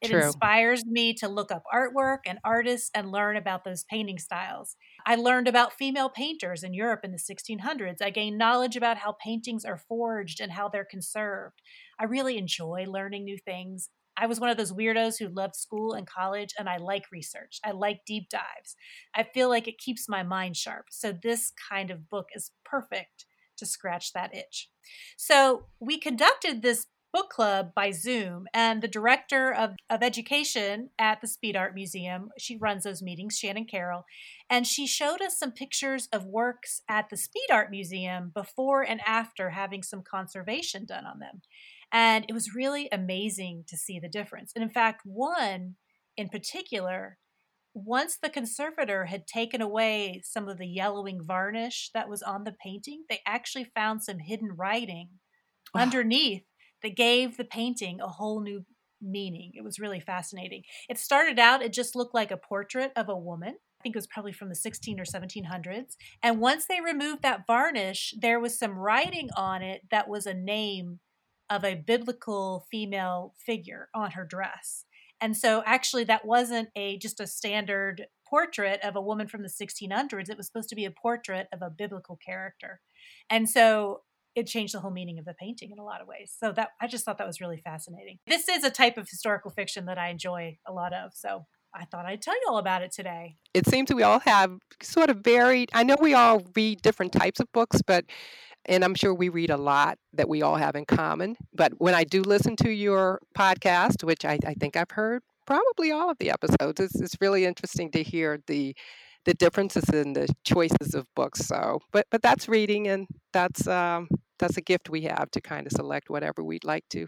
It True. inspires me to look up artwork and artists and learn about those painting styles. I learned about female painters in Europe in the 1600s. I gained knowledge about how paintings are forged and how they're conserved. I really enjoy learning new things. I was one of those weirdos who loved school and college, and I like research. I like deep dives. I feel like it keeps my mind sharp. So, this kind of book is perfect to scratch that itch. So, we conducted this book club by Zoom. And the director of, of education at the Speed Art Museum, she runs those meetings, Shannon Carroll, and she showed us some pictures of works at the Speed Art Museum before and after having some conservation done on them. And it was really amazing to see the difference. And in fact, one in particular, once the conservator had taken away some of the yellowing varnish that was on the painting, they actually found some hidden writing underneath that gave the painting a whole new meaning. It was really fascinating. It started out, it just looked like a portrait of a woman. I think it was probably from the 16 or 1700s. And once they removed that varnish, there was some writing on it that was a name of a biblical female figure on her dress. And so actually that wasn't a just a standard portrait of a woman from the 1600s. It was supposed to be a portrait of a biblical character. And so it changed the whole meaning of the painting in a lot of ways. So that I just thought that was really fascinating. This is a type of historical fiction that I enjoy a lot of. So I thought I'd tell you all about it today. It seems we all have sort of varied. I know we all read different types of books, but and I'm sure we read a lot that we all have in common. But when I do listen to your podcast, which I, I think I've heard probably all of the episodes, it's, it's really interesting to hear the the differences in the choices of books. So, but but that's reading, and that's um, that's a gift we have to kind of select whatever we'd like to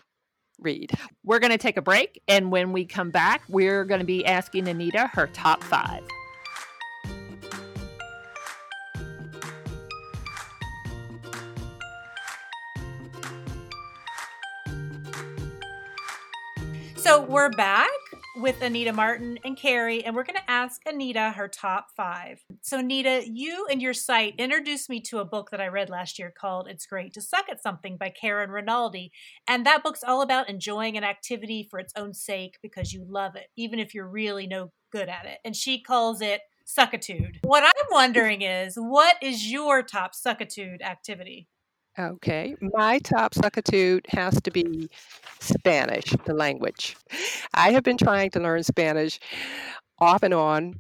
read. We're going to take a break, and when we come back, we're going to be asking Anita her top five. So we're back with Anita Martin and Carrie, and we're going to ask Anita her top five. So, Anita, you and your site introduced me to a book that I read last year called It's Great to Suck at Something by Karen Rinaldi. And that book's all about enjoying an activity for its own sake because you love it, even if you're really no good at it. And she calls it suckitude. What I'm wondering is, what is your top suckitude activity? Okay, my top suckitude has to be Spanish, the language. I have been trying to learn Spanish off and on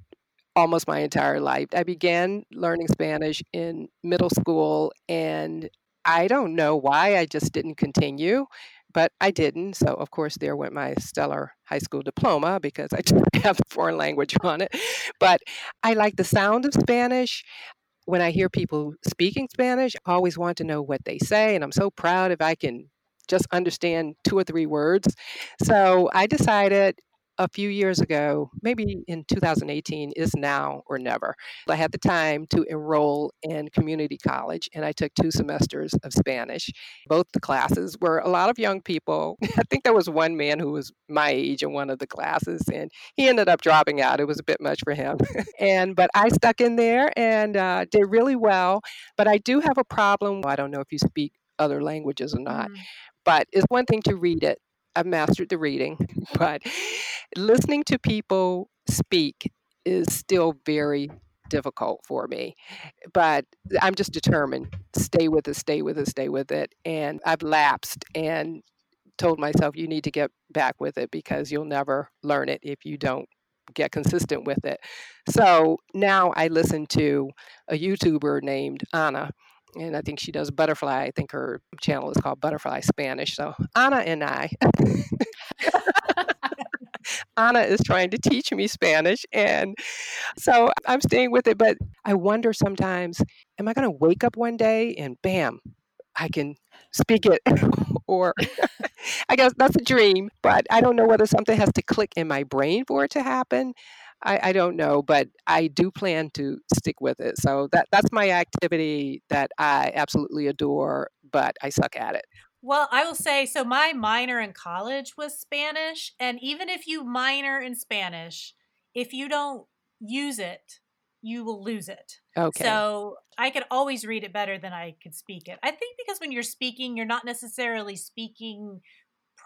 almost my entire life. I began learning Spanish in middle school, and I don't know why I just didn't continue, but I didn't. So, of course, there went my stellar high school diploma because I didn't have a foreign language on it. But I like the sound of Spanish when I hear people speaking Spanish, I always want to know what they say. And I'm so proud if I can just understand two or three words. So I decided a few years ago, maybe in 2018, is now or never. I had the time to enroll in community college and I took two semesters of Spanish. Both the classes were a lot of young people. I think there was one man who was my age in one of the classes and he ended up dropping out. It was a bit much for him. and but I stuck in there and uh, did really well. But I do have a problem. I don't know if you speak other languages or not. Mm. But it's one thing to read it I've mastered the reading, but listening to people speak is still very difficult for me. But I'm just determined stay with it, stay with it, stay with it. And I've lapsed and told myself you need to get back with it because you'll never learn it if you don't get consistent with it. So now I listen to a YouTuber named Anna and I think she does butterfly. I think her channel is called Butterfly Spanish. So Anna and I, Anna is trying to teach me Spanish, and so I'm staying with it. But I wonder sometimes, am I going to wake up one day and bam, I can speak it, or I guess that's a dream. But I don't know whether something has to click in my brain for it to happen. I, I don't know, but I do plan to stick with it. So that that's my activity that I absolutely adore, but I suck at it. Well, I will say so. My minor in college was Spanish, and even if you minor in Spanish, if you don't use it, you will lose it. Okay. So I could always read it better than I could speak it. I think because when you're speaking, you're not necessarily speaking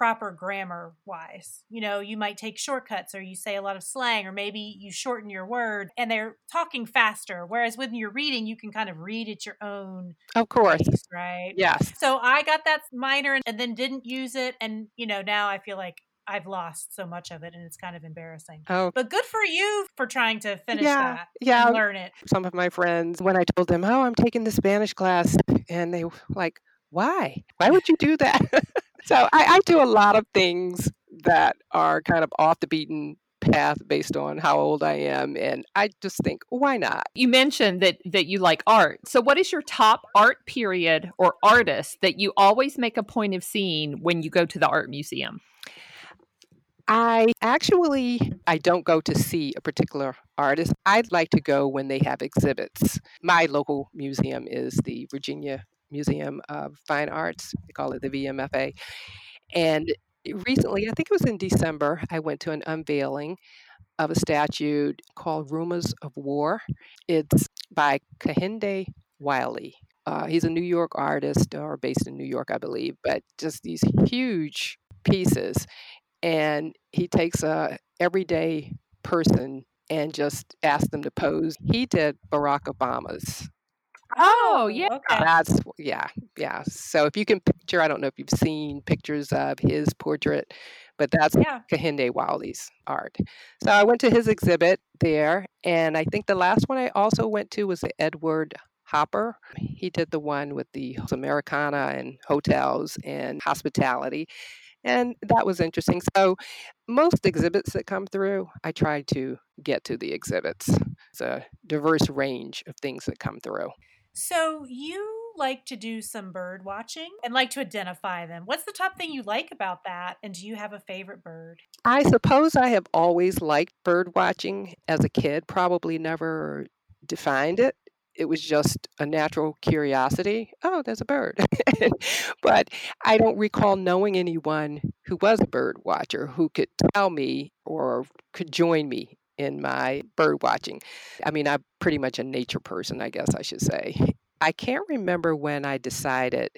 proper grammar wise. You know, you might take shortcuts or you say a lot of slang or maybe you shorten your word and they're talking faster. Whereas when you're reading, you can kind of read at your own Of course. Pace, right? Yes. So I got that minor and then didn't use it. And, you know, now I feel like I've lost so much of it and it's kind of embarrassing. Oh. But good for you for trying to finish yeah, that. Yeah. learn it. Some of my friends, when I told them, oh, I'm taking the Spanish class, and they were like, why? Why would you do that? so I, I do a lot of things that are kind of off the beaten path based on how old I am and I just think why not you mentioned that that you like art so what is your top art period or artist that you always make a point of seeing when you go to the art museum I actually I don't go to see a particular artist. I'd like to go when they have exhibits. My local museum is the Virginia Museum of Fine Arts. They call it the VMFA. And recently, I think it was in December, I went to an unveiling of a statue called Rumors of War. It's by Kehinde Wiley. Uh, he's a New York artist or based in New York, I believe, but just these huge pieces. and he takes a everyday person and just asks them to pose. He did Barack Obama's. Oh, oh, yeah. Okay. That's yeah, yeah. So if you can picture, I don't know if you've seen pictures of his portrait, but that's Yeah. Kehinde Wiley's art. So I went to his exhibit there, and I think the last one I also went to was the Edward Hopper. He did the one with the Americana and hotels and hospitality. And that was interesting. So, most exhibits that come through, I try to get to the exhibits. It's a diverse range of things that come through. So you like to do some bird watching and like to identify them. What's the top thing you like about that? And do you have a favorite bird? I suppose I have always liked bird watching as a kid, probably never defined it. It was just a natural curiosity. Oh, there's a bird. but I don't recall knowing anyone who was a bird watcher who could tell me or could join me in my bird watching. I mean, I'm pretty much a nature person, I guess I should say. I can't remember when I decided,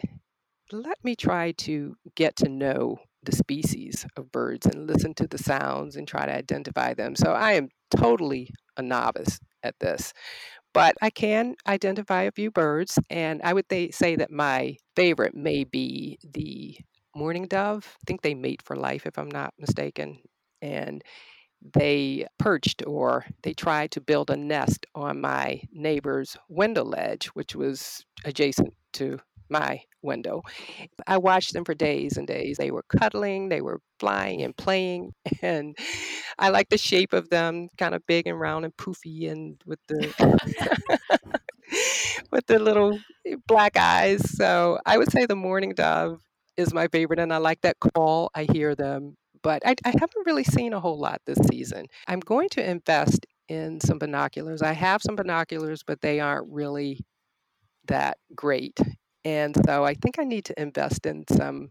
let me try to get to know the species of birds and listen to the sounds and try to identify them. So I am totally a novice at this. But I can identify a few birds, and I would th- say that my favorite may be the mourning dove. I think they mate for life, if I'm not mistaken. And they perched or they tried to build a nest on my neighbor's window ledge, which was adjacent to my window. I watched them for days and days. They were cuddling, they were flying and playing, and I like the shape of them, kind of big and round and poofy, and with the with the little eh, black eyes. So I would say the mourning dove is my favorite, and I like that call. I hear them, but I, I haven't really seen a whole lot this season. I'm going to invest in some binoculars. I have some binoculars, but they aren't really that great. And so I think I need to invest in some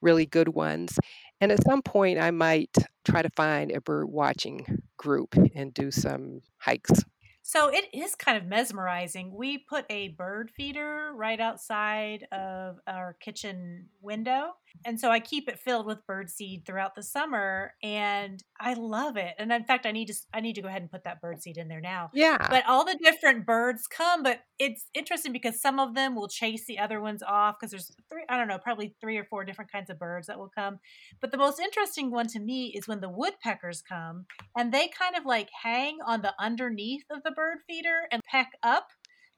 really good ones. And at some point, I might try to find a bird watching group and do some hikes. So it is kind of mesmerizing. We put a bird feeder right outside of our kitchen window. And so I keep it filled with bird seed throughout the summer and I love it. And in fact, I need to I need to go ahead and put that bird seed in there now. Yeah. But all the different birds come, but it's interesting because some of them will chase the other ones off because there's three I don't know, probably three or four different kinds of birds that will come. But the most interesting one to me is when the woodpeckers come and they kind of like hang on the underneath of the bird feeder and peck up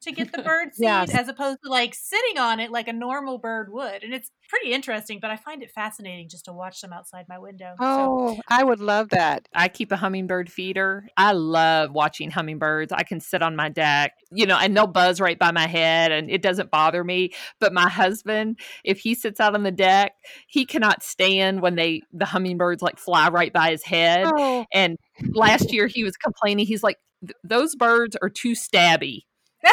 to get the bird seed Yes. as opposed to like sitting on it like a normal bird would. And it's pretty interesting, but I find it fascinating just to watch them outside my window. So Oh, I would love that. I keep a hummingbird feeder. I love watching hummingbirds. I can sit on my deck, you know, and they'll buzz right by my head and it doesn't bother me. But my husband, if he sits out on the deck, he cannot stand when they the hummingbirds like fly right by his head. Oh, And last year he was complaining. He's like, those birds are too stabby.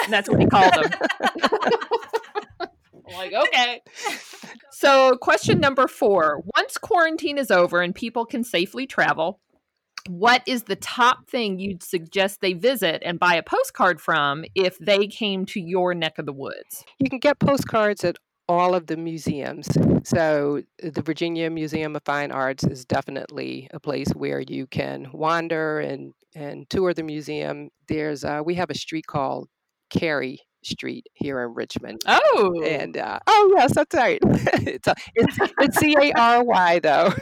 And that's what he called them. Like, okay. So, question number four Once quarantine is over and people can safely travel, what is the top thing you'd suggest they visit and buy a postcard from if they came to your neck of the woods? you can get postcards at all of the museums. So, the Virginia Museum of Fine Arts is definitely a place where you can wander and, and tour the museum. There's uh, we have a street called Cary Street here in Richmond. Oh, And uh, oh yes, that's right. it's a, it's it's C A R Y though.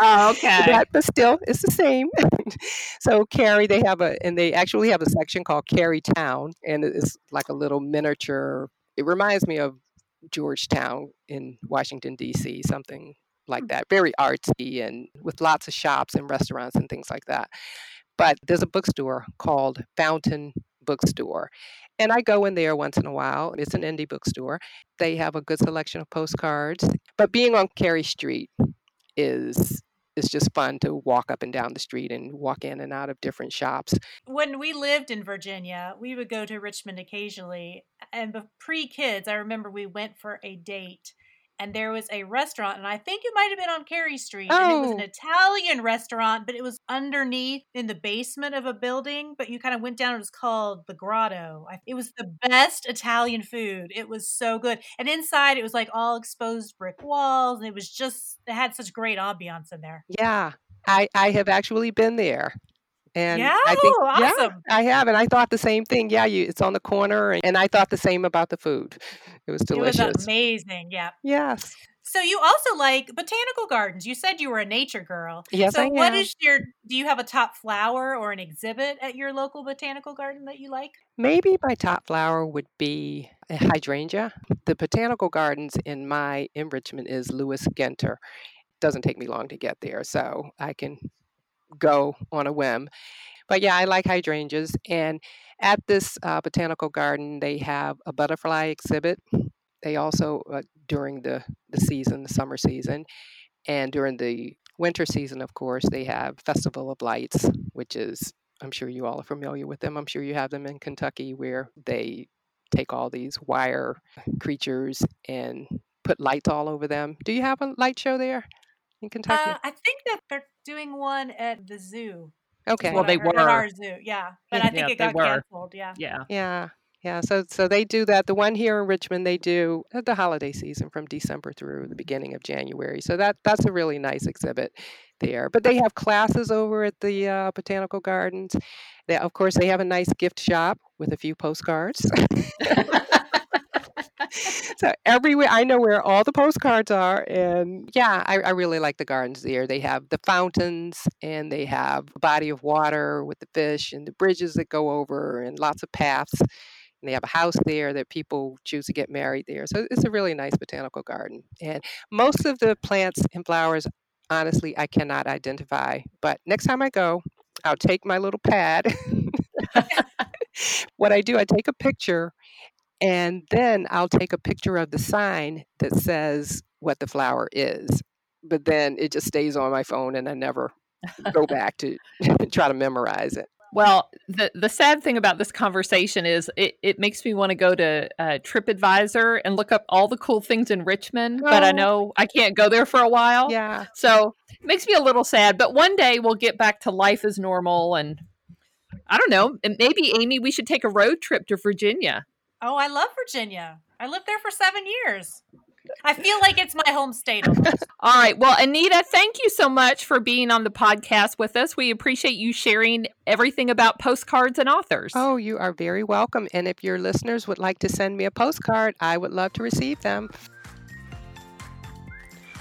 oh okay. but, but still, it's the same. so Cary, they have a, and they actually have a section called Cary Town, and it's like a little miniature. It reminds me of Georgetown in Washington D.C. Something like that, very artsy and with lots of shops and restaurants and things like that. But there's a bookstore called Fountain Bookstore. And I go in there once in a while. It's an indie bookstore. They have a good selection of postcards. But being on Cary Street is is just fun to walk up and down the street and walk in and out of different shops. when we lived in Virginia, we would go to Richmond occasionally. And pre kids, I remember we went for a date and there was a restaurant, and I think it might have been on Cary Street. And it was an Oh. Italian restaurant, but it was underneath in the basement of a building. But you kind of went down. It was called the Grotto. I- It was the best Italian food. It was so good, and inside it was like all exposed brick walls, and it was just it had such great ambiance in there. Yeah, I I have actually been there, and yeah, I think yeah, awesome. I have, and I thought the same thing. Yeah, you it's on the corner, and, and I thought the same about the food. It was It was delicious. amazing. Yeah. yes, So you also like botanical gardens. You said you were a nature girl. yes, so I am. is your do you have a top flower or an exhibit at your local botanical garden that you like? Maybe my top flower would be a hydrangea. The botanical gardens in my enrichment is Lewis Ginter. It doesn't take me long to get there, so I can go on a whim. But yeah, I like hydrangeas. And at this uh, botanical garden, they have a butterfly exhibit. They also, uh, during the, the season, the summer season, and during the winter season, of course, they have Festival of Lights, which is, I'm sure you all are familiar with them. I'm sure you have them in Kentucky where they take all these wire creatures and put lights all over them. Do you have a light show there in Kentucky? Uh, I think that they're doing one at the zoo. okay. Well, they were. at our zoo. Yeah, but I think Yeah, it got were. canceled. Yeah. Yeah. Yeah. Yeah, so so they do that. The one here in Richmond, they do the holiday season from December through the beginning of January. So that that's a really nice exhibit there. But they have classes over at the uh, botanical gardens. They, of course, they have a nice gift shop with a few postcards. so everywhere, I know where all the postcards are, and yeah, I, I really like the gardens there. They have the fountains, and they have a body of water with the fish, and the bridges that go over, and lots of paths. And they have a house there that people choose to get married there. So it's a really nice botanical garden. And most of the plants and flowers, honestly, I cannot identify. But next time I go, I'll take my little pad. what I do, I take a picture and then I'll take a picture of the sign that says what the flower is. But then it just stays on my phone and I never go back to try to memorize it. Well, the the sad thing about this conversation is it, it makes me want to go to uh, TripAdvisor and look up all the cool things in Richmond, but I Oh. know I can't go there for a while. Yeah. So it makes me a little sad. But one day we'll get back to life as normal, and I don't know. And maybe Amy, we should take a road trip to Virginia. Oh, I love Virginia. I lived there for seven years. I feel like it's my home state. All right. Well, Anita, thank you so much for being on the podcast with us. We appreciate you sharing everything about postcards and authors. Oh, you are very welcome. And if your listeners would like to send me a postcard, I would love to receive them.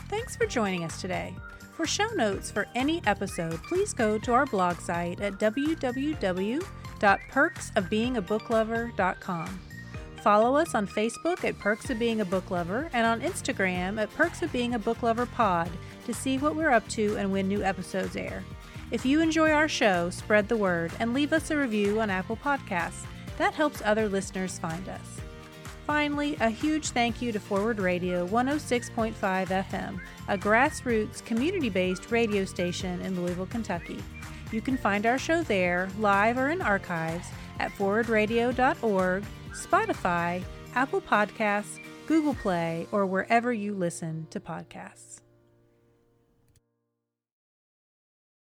Thanks for joining us today. For show notes for any episode, please go to our blog site at www.perksofbeingabooklover.com. Follow us on Facebook at Perks of Being a Book Lover and on Instagram at Perks of Being a Book Lover Pod to see what we're up to and when new episodes air. If you enjoy our show, spread the word and leave us a review on Apple Podcasts. That helps other listeners find us. Finally, a huge thank you to Forward Radio 106.5 FM, a grassroots, community based radio station in Louisville, Kentucky. You can find our show there, live or in archives, at forwardradio.org, Spotify, Apple Podcasts, Google Play, or wherever you listen to podcasts.